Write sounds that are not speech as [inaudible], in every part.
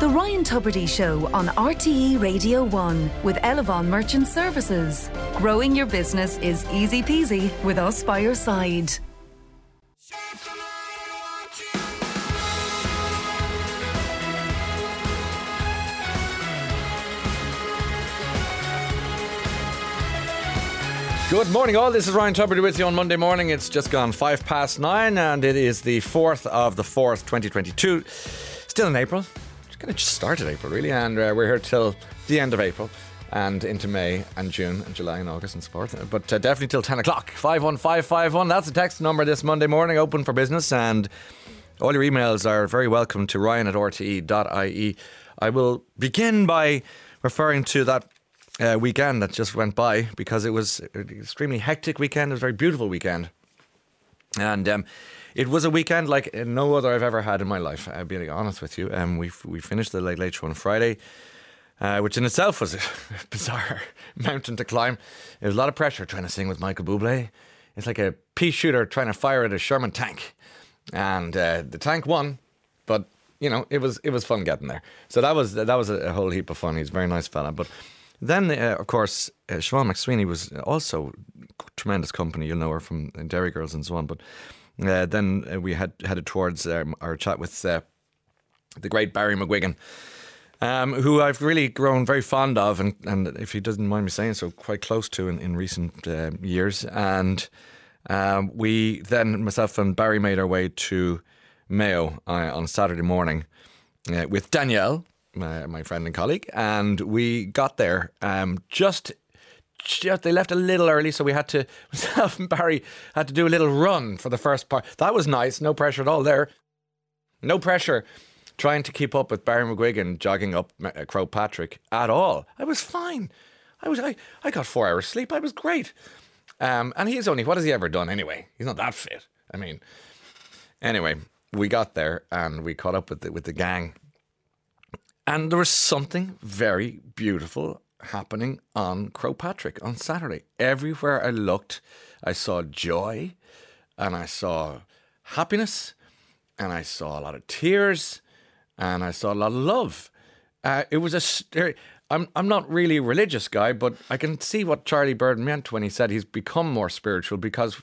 The Ryan Tubridy Show on RTE Radio 1 with Elavon Merchant Services. Growing your business is easy peasy with us by your side. Good morning, all. This is Ryan Tubridy with you on Monday morning. It's just gone five past nine, and it is the 4th of the 4th, 2022. Still in April. Kind of just started April, really, and uh, we're here till the end of April and into May and June and July and August and so forth. But uh, definitely till 10 o'clock. 51551. That's the text number this Monday morning, open for business. And all your emails are very welcome to ryan at rte.ie. I will begin by referring to that uh, weekend that just went by because it was an extremely hectic weekend. It was a very beautiful weekend. And um, it was a weekend like no other I've ever had in my life. I'll be honest with you. Um, we we finished the Late Late Show on Friday, uh, which in itself was [laughs] a bizarre [laughs] mountain to climb. It was a lot of pressure trying to sing with Michael Bublé. It's like a pea shooter trying to fire at a Sherman tank, and uh, the tank won, but you know it was it was fun getting there. So that was that was a whole heap of fun. He's a very nice fella, but. Then, uh, of course, uh, Siobhan McSweeney was also tremendous company. You'll know her from Derry Girls and so on. But uh, then uh, we had headed towards um, our chat with uh, the great Barry McGuigan, um, who I've really grown very fond of, and, and if he doesn't mind me saying so, quite close to in, in recent uh, years. And um, we then, myself and Barry, made our way to Mayo on Saturday morning with Danielle my, my friend and colleague, and we got there um, just just they left a little early, so we had to myself [laughs] and Barry had to do a little run for the first part. That was nice, no pressure at all there. No pressure trying to keep up with Barry McGuigan jogging up uh, Croagh Patrick at all. I was fine. I was I, I got four hours sleep. I was great. Um, and he's only what has he ever done anyway? He's not that fit. I mean, anyway, we got there and we caught up with the, with the gang and there was something very beautiful happening on Croagh Patrick on Saturday. Everywhere I looked, I saw joy and I saw happiness and I saw a lot of tears and I saw a lot of love. Uh, it was a. I'm I'm not really a religious guy, but I can see what Charlie Bird meant when he said he's become more spiritual because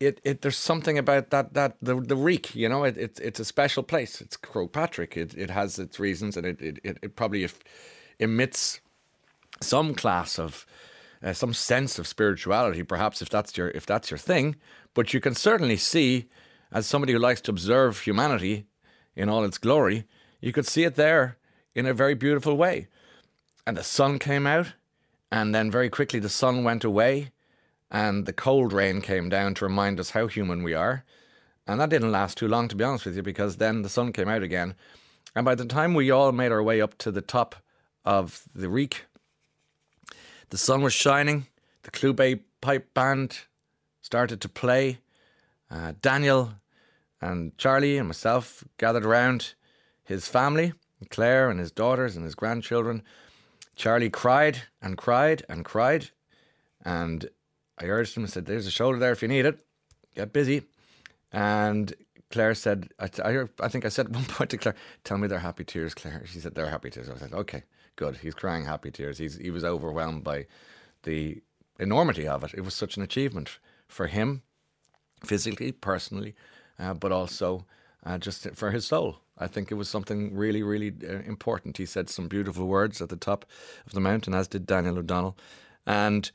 it, it there's something about that that the the reek, you know, it, it it's a special place. It's Croagh Patrick. It it has its reasons, and it it, it probably emits some class of uh, some sense of spirituality, perhaps if that's your if that's your thing. But you can certainly see, as somebody who likes to observe humanity in all its glory, you could see it there in a very beautiful way. And the sun came out, and then very quickly the sun went away and the cold rain came down to remind us how human we are. And that didn't last too long, to be honest with you, because then the sun came out again. And by the time we all made our way up to the top of the reek, the sun was shining, the Clew Bay pipe band started to play. Uh, Daniel and Charlie and myself gathered around his family, Claire and his daughters and his grandchildren. Charlie cried and cried and cried, and I urged him and said, There's a shoulder there if you need it. Get busy. And Claire said, I, I, I, think I said at [laughs] one point to Claire, Tell me they're happy tears, Claire. She said, They're happy tears. I said, Okay, good. He's crying happy tears. He's, he was overwhelmed by the enormity of it. It was such an achievement for him, physically, personally, uh, but also uh, just for his soul. I think it was something really, really uh, important. He said some beautiful words at the top of the mountain, as did Daniel O'Donnell. And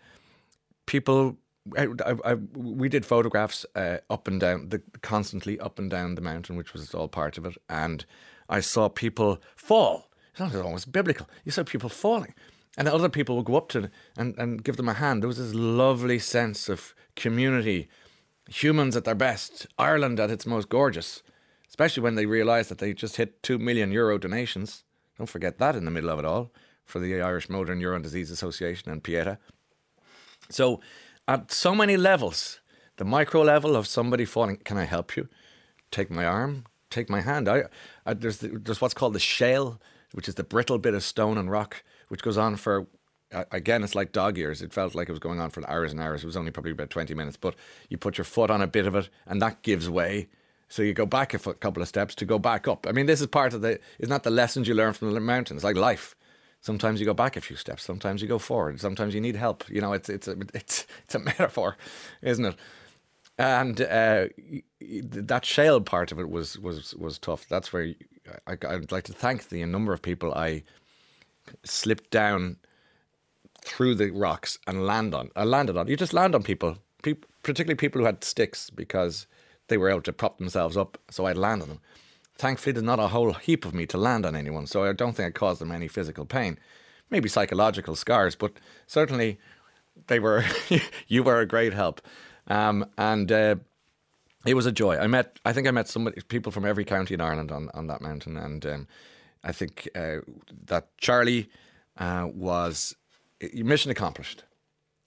people I, I, we did photographs uh, up and down, the, constantly up and down the mountain, which was all part of it. And I saw people fall. It's not almost biblical. You saw people falling. And other people would go up to and, and give them a hand. There was this lovely sense of community, humans at their best, Ireland at its most gorgeous, especially when they realised that they just hit 2 million euro donations. Don't forget that in the middle of it all for the Irish Motor and Neuron Disease Association and Pieta. So, at so many levels, the micro level of somebody falling, can I help you? Take my arm, take my hand. I, I there's the, there's what's called the shale, which is the brittle bit of stone and rock, which goes on for again, it's like dog ears. It felt like it was going on for hours and hours. It was only probably about 20 minutes, but you put your foot on a bit of it and that gives way So you go back a couple of steps to go back up. I mean, this is part of the, is not the lessons you learn from the mountains, like life. Sometimes you go back a few steps. Sometimes you go forward. Sometimes you need help. You know, it's it's a it's it's a [laughs] metaphor, isn't it? And uh, that shale part of it was was was tough. That's where I, I'd like to thank the number of people I slipped down through the rocks and land on. I landed on. You just land on people, people particularly people who had sticks because they were able to prop themselves up. So I'd land on them. Thankfully, there's not a whole heap of me to land on anyone, so I don't think I caused them any physical pain. Maybe psychological scars, but certainly they were. [laughs] you were a great help, um, and uh, it was a joy. I met. I think I met somebody, people from every county in Ireland on on that mountain, and um, I think uh, that Charlie uh, was mission accomplished.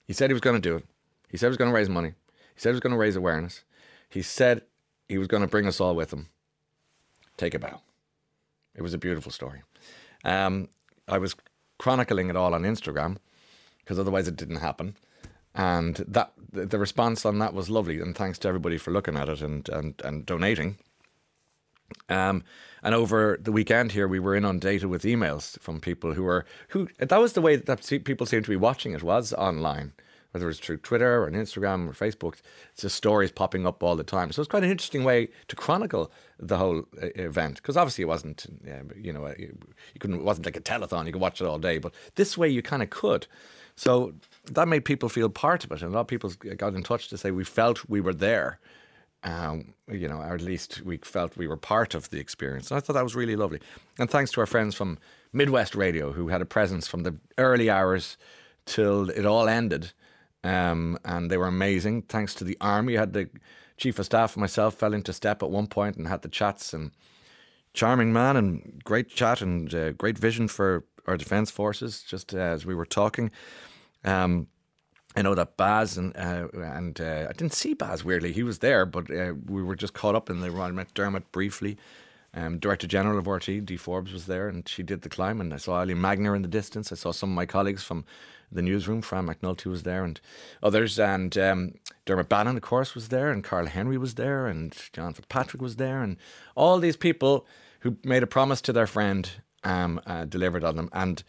He said he was going to do it. He said he was going to raise money. He said he was going to raise awareness. He said he was going to bring us all with him take a bow. It was a beautiful story. Um, I was chronicling it all on Instagram because otherwise it didn't happen. And that the response on that was lovely, and thanks to everybody for looking at it and and, and donating. Um, and over the weekend here, we were inundated with emails from people who were who. That was the way that people seemed to be watching it was online whether it's through Twitter or Instagram or Facebook. It's just stories popping up all the time. So it's quite an interesting way to chronicle the whole uh, event because obviously it wasn't, uh, you know, you couldn't. It wasn't like a telethon. You could watch it all day, but this way you kind of could. So that made people feel part of it, and a lot of people got in touch to say we felt we were there. Um, you know, or at least we felt we were part of the experience. And I thought that was really lovely. And thanks to our friends from Midwest Radio who had a presence from the early hours till it all ended um, and they were amazing. Thanks to the army, had the chief of staff and myself fell into step at one point and had the chats and charming man and great chat and uh, great vision for our defence forces. Just uh, as we were talking, um, I know that Baz and uh, and uh, I didn't see Baz weirdly. He was there, but uh, we were just caught up in the. I met Dermot briefly. Um, Director General of RT, Dee Forbes, was there, and she did the climb. And I saw Ali Magner in the distance. I saw some of my colleagues from the newsroom. Fran McNulty was there, and others. And um, Dermot Bannon, of course, was there, and Karl Henry was there, and John Fitzpatrick was there, and all these people who made a promise to their friend um, uh, delivered on them. And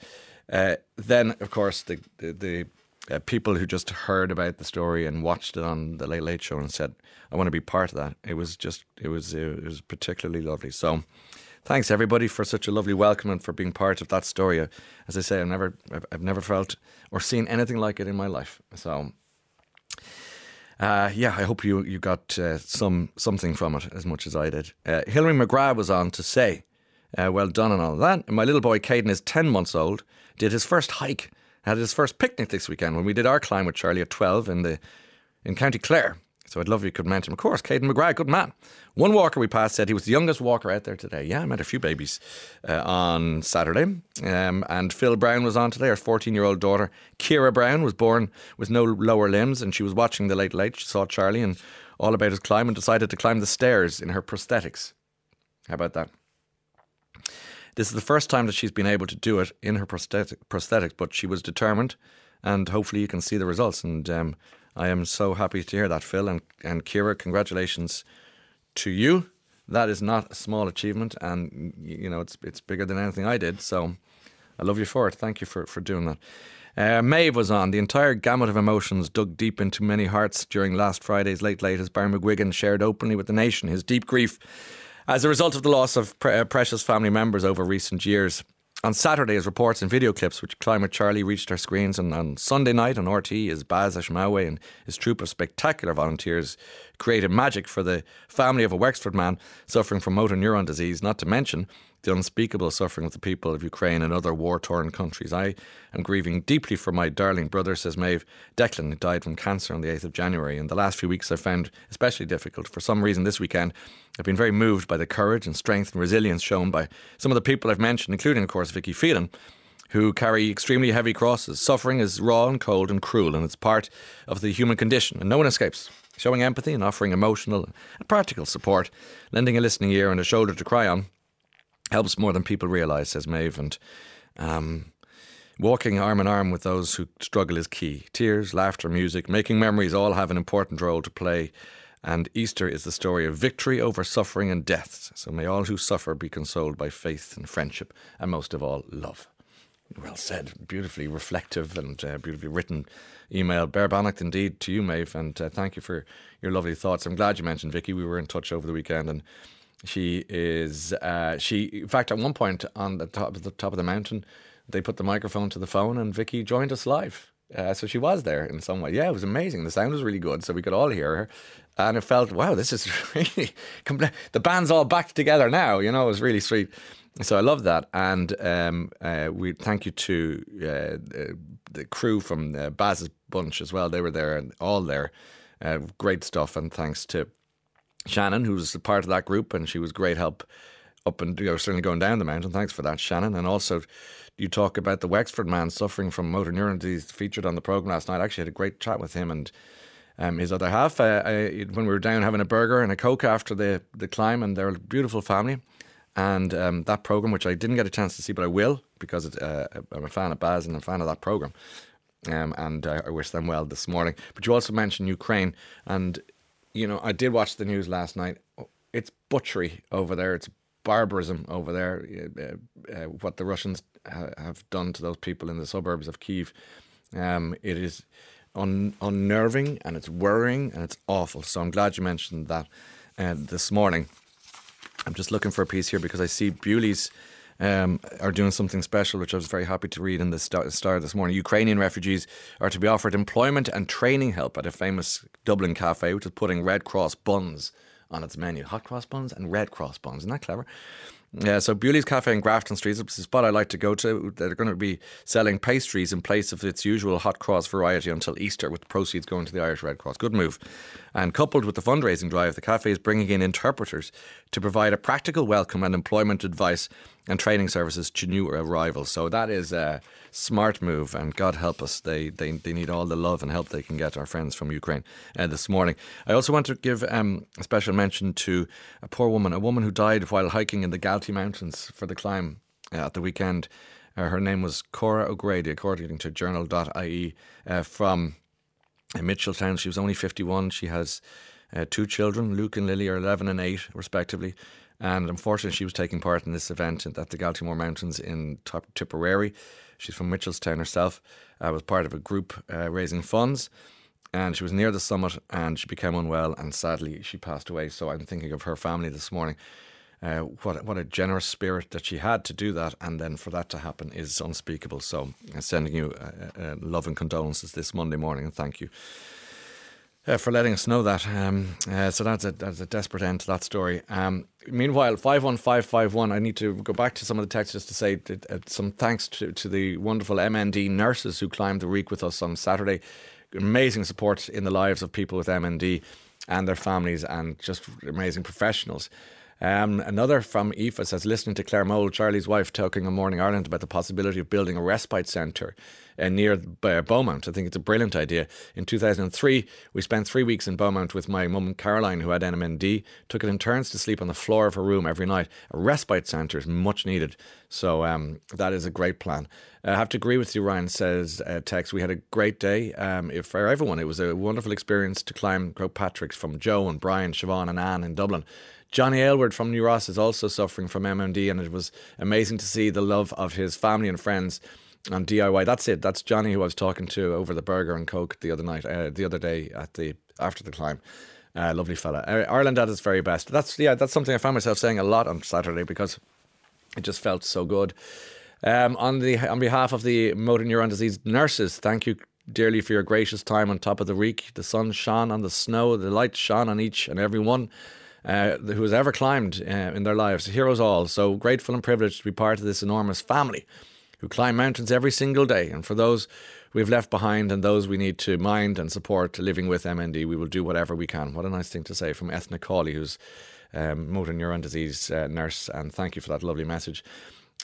uh, then, of course, the, the uh, people who just heard about the story and watched it on the Late Late Show and said, "I want to be part of that." It was just, it was, it was particularly lovely. So, thanks everybody for such a lovely welcome and for being part of that story. As I say, I've never, I've, I've never felt or seen anything like it in my life. So, uh, yeah, I hope you you got uh, some something from it as much as I did. Uh, Hilary McGrath was on to say, uh, "Well done and all that." And my little boy Caden is ten months old. Did his first hike, had his first picnic this weekend when we did our climb with Charlie at twelve in the in County Clare. So I'd love if you could mention him. Of course, Caden McGrath, good man. One walker we passed said he was the youngest walker out there today. Yeah, I met a few babies uh, on Saturday. Um, and Phil Brown was on today. Our 14 year old daughter, Kira Brown, was born with no lower limbs and she was watching the late late. She saw Charlie and all about his climb and decided to climb the stairs in her prosthetics. How about that? This is the first time that she's been able to do it in her prosthetic, prosthetics, but she was determined, and hopefully you can see the results. And um, I am so happy to hear that, Phil. And, and Kira, congratulations to you. That is not a small achievement, and you know it's it's bigger than anything I did. So I love you for it. Thank you for, for doing that. Uh, Maeve was on. The entire gamut of emotions dug deep into many hearts during last Friday's Late Late as Barry McGuigan shared openly with the nation his deep grief as a result of the loss of pre- uh, precious family members over recent years. On Saturday, as reports and video clips which Climate Charlie reached our screens, and on Sunday night on RT, as Baz Ashmawy and his troop of spectacular volunteers created magic for the family of a Wexford man suffering from motor neuron disease, not to mention the unspeakable suffering of the people of Ukraine and other war torn countries. I am grieving deeply for my darling brother, says Maeve Declan, who died from cancer on the 8th of January. And the last few weeks I've found especially difficult. For some reason, this weekend, I've been very moved by the courage and strength and resilience shown by some of the people I've mentioned, including, of course, Vicky Phelan who carry extremely heavy crosses. Suffering is raw and cold and cruel, and it's part of the human condition, and no one escapes. Showing empathy and offering emotional and practical support, lending a listening ear and a shoulder to cry on, helps more than people realise, says Maeve. And um, walking arm in arm with those who struggle is key. Tears, laughter, music, making memories all have an important role to play. And Easter is the story of victory over suffering and death. So may all who suffer be consoled by faith and friendship, and most of all, love. Well said, beautifully reflective and uh, beautifully written email. Bear Bannock indeed to you, Maeve, and uh, thank you for your lovely thoughts. I'm glad you mentioned Vicky. We were in touch over the weekend, and she is uh, she. In fact, at one point on the top of the top of the mountain, they put the microphone to the phone, and Vicky joined us live. Uh, so she was there in some way. Yeah, it was amazing. The sound was really good, so we could all hear her, and it felt wow, this is [laughs] really the band's all back together now. You know, it was really sweet. So I love that, and um, uh, we thank you to uh, the crew from uh, Baz's bunch as well. They were there and all there, uh, great stuff. And thanks to Shannon, who was a part of that group, and she was great help up and you know, certainly going down the mountain. Thanks for that, Shannon. And also, you talk about the Wexford man suffering from motor neuron disease, featured on the program last night. I actually had a great chat with him and um, his other half uh, I, when we were down having a burger and a coke after the the climb, and they're a beautiful family. And um, that program, which I didn't get a chance to see, but I will because it, uh, I'm a fan of Baz and a fan of that program. Um, and uh, I wish them well this morning. But you also mentioned Ukraine, and you know I did watch the news last night. It's butchery over there. It's barbarism over there. Uh, uh, what the Russians ha- have done to those people in the suburbs of Kiev, um, it is un- unnerving and it's worrying and it's awful. So I'm glad you mentioned that uh, this morning. I'm just looking for a piece here because I see Bewley's um, are doing something special, which I was very happy to read in the Star this morning. Ukrainian refugees are to be offered employment and training help at a famous Dublin cafe, which is putting Red Cross buns on its menu. Hot Cross buns and Red Cross buns. Isn't that clever? Yeah, so Bewley's Cafe in Grafton Street is a spot I like to go to. They're going to be selling pastries in place of its usual hot cross variety until Easter, with proceeds going to the Irish Red Cross. Good move. And coupled with the fundraising drive, the cafe is bringing in interpreters to provide a practical welcome and employment advice and training services to new arrivals. So that is a smart move, and God help us, they they, they need all the love and help they can get our friends from Ukraine uh, this morning. I also want to give um, a special mention to a poor woman, a woman who died while hiking in the Galtee Mountains for the climb uh, at the weekend. Uh, her name was Cora O'Grady, according to journal.ie, uh, from in Mitchelstown. She was only 51. She has uh, two children. Luke and Lily are 11 and 8, respectively. And unfortunately, she was taking part in this event at the Galtymore Mountains in Tipperary. She's from Mitchelstown herself. Uh, was part of a group uh, raising funds. And she was near the summit and she became unwell. And sadly, she passed away. So I'm thinking of her family this morning. Uh, what what a generous spirit that she had to do that, and then for that to happen is unspeakable. So, uh, sending you uh, uh, love and condolences this Monday morning, and thank you uh, for letting us know that. Um, uh, so that's a, that's a desperate end to that story. Um, meanwhile, 51551, I need to go back to some of the texts just to say that, uh, some thanks to, to the wonderful MND nurses who climbed the Reek with us on Saturday. Amazing support in the lives of people with MND and their families, and just amazing professionals. Um, another from Aoife says, listening to Claire Mould, Charlie's wife, talking on Morning Ireland about the possibility of building a respite centre uh, near uh, Beaumont. I think it's a brilliant idea. In 2003, we spent three weeks in Beaumont with my mum Caroline, who had NMND, took it in turns to sleep on the floor of her room every night. A respite centre is much needed. So um, that is a great plan. I have to agree with you, Ryan says, uh, Tex. We had a great day. Um, for everyone, it was a wonderful experience to climb Croagh Patrick's from Joe and Brian, Siobhan, and Anne in Dublin. Johnny Aylward from New Ross is also suffering from MND, and it was amazing to see the love of his family and friends on DIY. That's it. That's Johnny who I was talking to over the burger and coke the other night, uh, the other day at the after the climb. Uh, lovely fella. Uh, Ireland at its very best. That's yeah. That's something I found myself saying a lot on Saturday because it just felt so good. Um, on the on behalf of the motor neuron disease nurses, thank you dearly for your gracious time on top of the reek. The sun shone on the snow, the light shone on each and every one uh, who has ever climbed uh, in their lives. Heroes all. So grateful and privileged to be part of this enormous family who climb mountains every single day. And for those we've left behind and those we need to mind and support living with MND, we will do whatever we can. What a nice thing to say from Ethna Cawley, who's um, motor neuron disease uh, nurse. And thank you for that lovely message.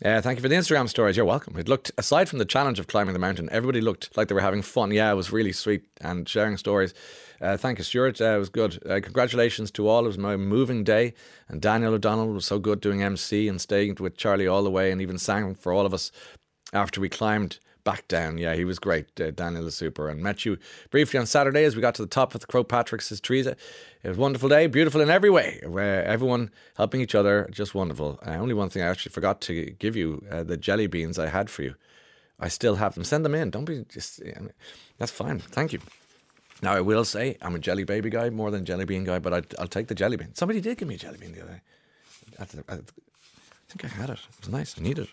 Uh, thank you for the Instagram stories. You're welcome. It looked, aside from the challenge of climbing the mountain, everybody looked like they were having fun. Yeah, it was really sweet and sharing stories. Uh, thank you, Stuart. Uh, it was good. Uh, congratulations to all. It was my moving day. And Daniel O'Donnell was so good doing MC and staying with Charlie all the way and even sang for all of us after we climbed back down. Yeah, he was great, uh, Daniel Super. And met you briefly on Saturday as we got to the top of the Croagh Patrick's, says Teresa. It was a wonderful day, beautiful in every way. Where everyone helping each other, just wonderful. Uh, only one thing I actually forgot to give you uh, the jelly beans I had for you. I still have them. Send them in. Don't be just. That's fine. Thank you. Now I will say I'm a jelly baby guy more than jelly bean guy, but I, will take the jelly bean. Somebody did give me a jelly bean the other day. I, I, I think I had it. It was nice. I needed it.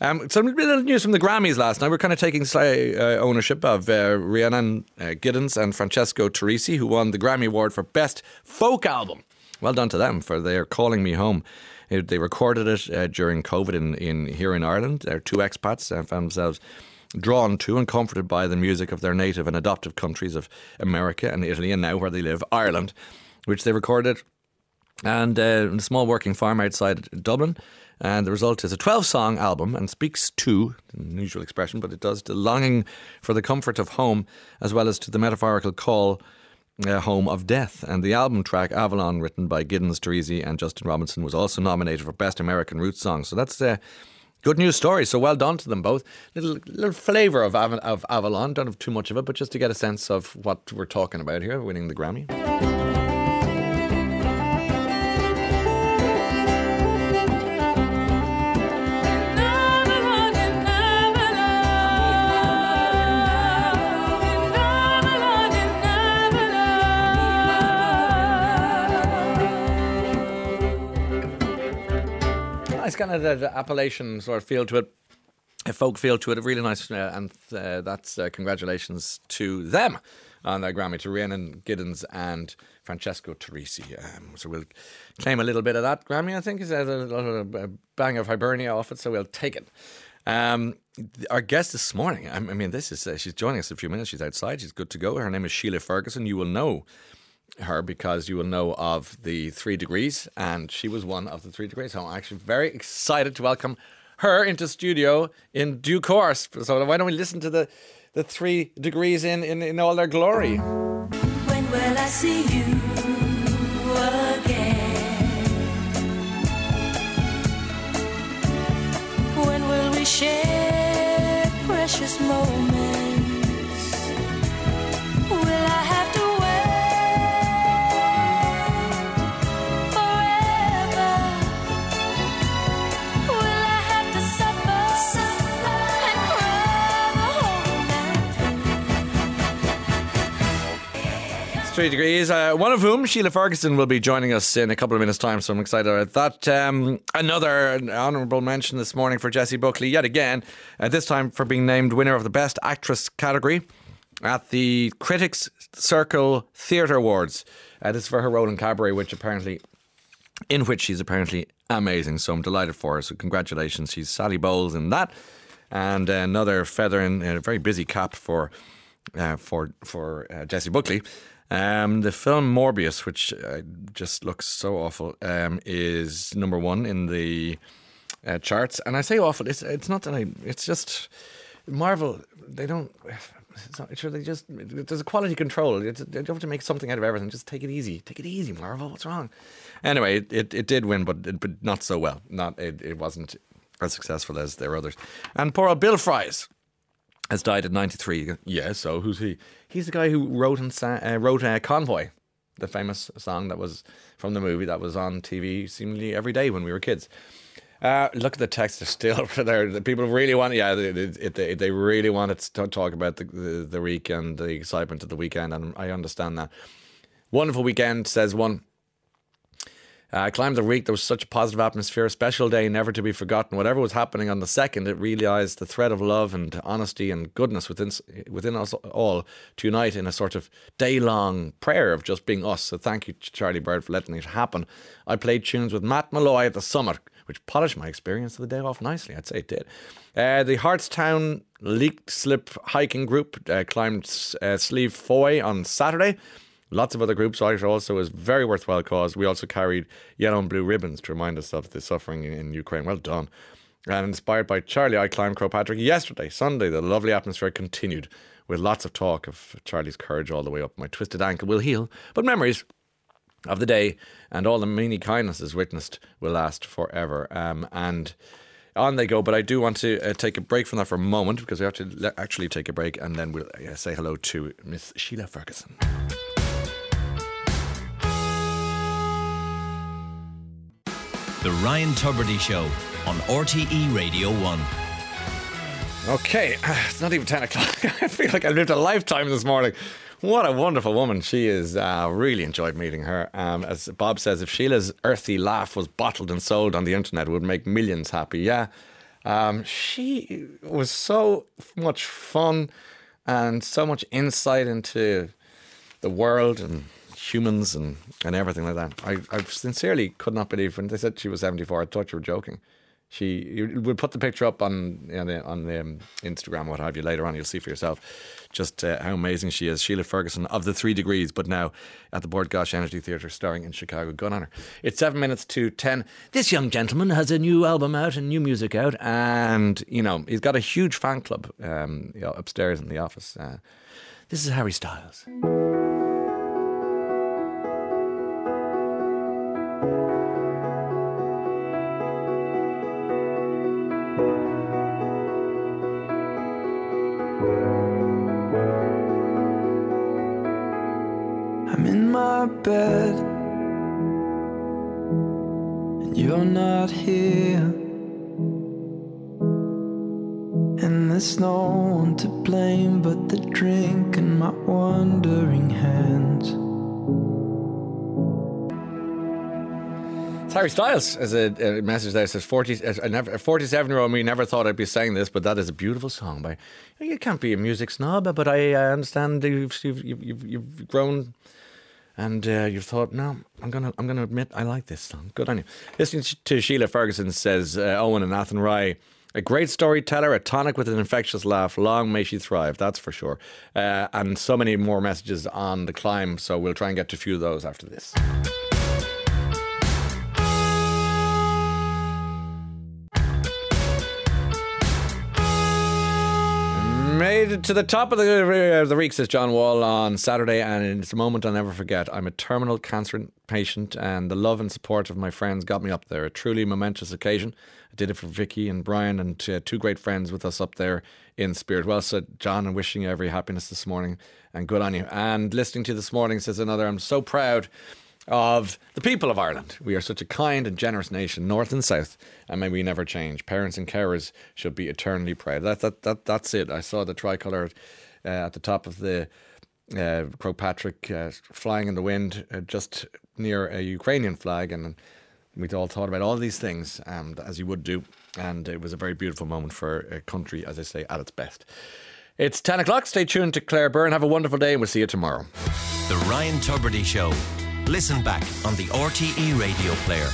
Um, some little news from the Grammys last night. We're kind of taking uh, ownership of uh, Rhiannon uh, Giddens and Francesco Turrisi, who won the Grammy Award for Best Folk Album. Well done to them for their Calling Me Home. It, they recorded it uh, during COVID in, in here in Ireland. They're two expats and found themselves drawn to and comforted by the music of their native and adoptive countries of America and Italy, and now where they live, Ireland, which they recorded and uh, a small working farm outside Dublin. And the result is a 12 song album and speaks to, an unusual expression, but it does, the longing for the comfort of home as well as to the metaphorical call uh, home of death. And the album track Avalon, written by Giddens, Turrisi, and Justin Robinson, was also nominated for Best American Roots Song. So that's a uh, good news story. So well done to them both. Little little flavour of, Av- of Avalon. Don't have too much of it, but just to get a sense of what we're talking about here, winning the Grammy. Nice kind of the, the Appalachian sort of feel to it a folk feel to it, a really nice, uh, and uh, that's uh, congratulations to them on their Grammy, to Rhiannon Giddens and Francesco Turrisi. Um, so we'll claim a little bit of that Grammy, I think, is a, a, a bang of Hibernia off it, so we'll take it. Um, our guest this morning, I mean, this is, uh, she's joining us in a few minutes. She's outside, she's good to go. Her name is Sheila Ferguson. You will know her because you will know of the three degrees, and she was one of the three degrees. So I'm actually very excited to welcome her into studio in due course. So why don't we listen to the the three degrees in in, in all their glory? When will I see you Three degrees. Uh, one of whom, Sheila Ferguson, will be joining us in a couple of minutes' time. So I'm excited about that. Um, another honourable mention this morning for Jessie Buckley, yet again, uh, this time for being named winner of the Best Actress category at the Critics Circle Theatre Awards. Uh, this is for her role in Cabaret, which apparently, in which she's apparently amazing. So I'm delighted for her. So congratulations. She's Sally Bowles in that, and another feather in a very busy cap for. Uh, for for uh, Jessie Buckley. Um, the film Morbius, which uh, just looks so awful, um, is number one in the uh, charts. And I say awful. It's it's not that I. It's just Marvel. They don't. It's not, sure, they just there's a quality control. It's, they don't have to make something out of everything. Just take it easy. Take it easy, Marvel. What's wrong? Anyway, it, it, it did win, but it, but not so well. Not it, it wasn't as successful as their others. And poor old Bill Fries has died at 93. Yeah, so who's he? He's the guy who wrote and sang, uh, wrote uh, Convoy, the famous song that was from the movie that was on TV seemingly every day when we were kids. Uh, look at the text; they're still [laughs] there. The people really want, yeah, they, they, they really wanted to talk about the, the the weekend, the excitement of the weekend, and I understand that. Wonderful weekend, says one. Uh, I climbed the week. There was such a positive atmosphere, a special day, never to be forgotten. Whatever was happening on the second, it realised the thread of love and honesty and goodness within within us all to unite in a sort of day long prayer of just being us. So thank you, Charlie Bird, for letting it happen. I played tunes with Matt Molloy at the summit, which polished my experience of the day off nicely. I'd say it did. Uh, the Hartstown Leak Slip hiking group uh, climbed uh, Slieve Foy on Saturday. Lots of other groups also is very worthwhile cause. We also carried yellow and blue ribbons to remind us of the suffering in Ukraine. Well done. And inspired by Charlie, I climbed Croagh Patrick yesterday, Sunday. The lovely atmosphere continued with lots of talk of Charlie's courage all the way up. My twisted ankle will heal, but memories of the day and all the many kindnesses witnessed will last forever. Um, and on they go. But I do want to uh, take a break from that for a moment because we have to le- actually take a break and then we'll uh, say hello to Miss Sheila Ferguson. The Ryan Tubridy Show on RTE Radio 1. Okay, [sighs] it's not even 10 o'clock. [laughs] I feel like I lived a lifetime this morning. What a wonderful woman she is. Uh, really enjoyed meeting her. Um, as Bob says, if Sheila's earthy laugh was bottled and sold on the internet, it would make millions happy. Yeah. Um, she was so much fun and so much insight into the world and humans and, and everything like that. I, I sincerely could not believe when they said she was 74, I thought you were joking. She, we'll put the picture up on on the, on the um, Instagram, what have you, later on. You'll see for yourself just uh, how amazing she is. Sheila Ferguson of the Three Degrees, but now at the Bord Gáis Energy Theatre, starring in Chicago. Good on her. It's seven minutes to ten. This young gentleman has a new album out and new music out, and you know he's got a huge fan club um, you know, upstairs in the office. Uh, this is Harry Styles. Harry Styles as a, a message there says 40, as a never- a 47 year old me never thought I'd be saying this, but that is a beautiful song. By you can't be a music snob, but I uh, understand you've, you've, you've, you've grown and uh, you've thought, no, I'm gonna I'm gonna admit I like this song. Good on you. Listening to Sheila Ferguson says uh, Owen and Nathan Rye. A great storyteller, a tonic with an infectious laugh. Long may she thrive, that's for sure. Uh, and so many more messages on the climb, so we'll try and get to a few of those after this. Made it to the top of the uh, the reek, says John Wall on Saturday, and it's a moment I'll never forget. I'm a terminal cancer patient, and the love and support of my friends got me up there. A truly momentous occasion. I did it for Vicky and Brian, and uh, two great friends with us up there in spirit. Well said, John, and wishing you every happiness this morning, and good on you. And listening to you this morning says another. I'm so proud of the people of Ireland. We are such a kind and generous nation, north and south, and may we never change. Parents and carers should be eternally proud. That, that, that, that's it. I saw the tricolour uh, at the top of the uh, Croagh Patrick uh, flying in the wind uh, just near a Ukrainian flag, and we all thought about all these things, um, as you would do, and it was a very beautiful moment for a country, as I say, at its best. It's 10 o'clock. Stay tuned to Claire Byrne. Have a wonderful day, and we'll see you tomorrow. The Ryan Tubridy Show. Listen back on the RTE radio player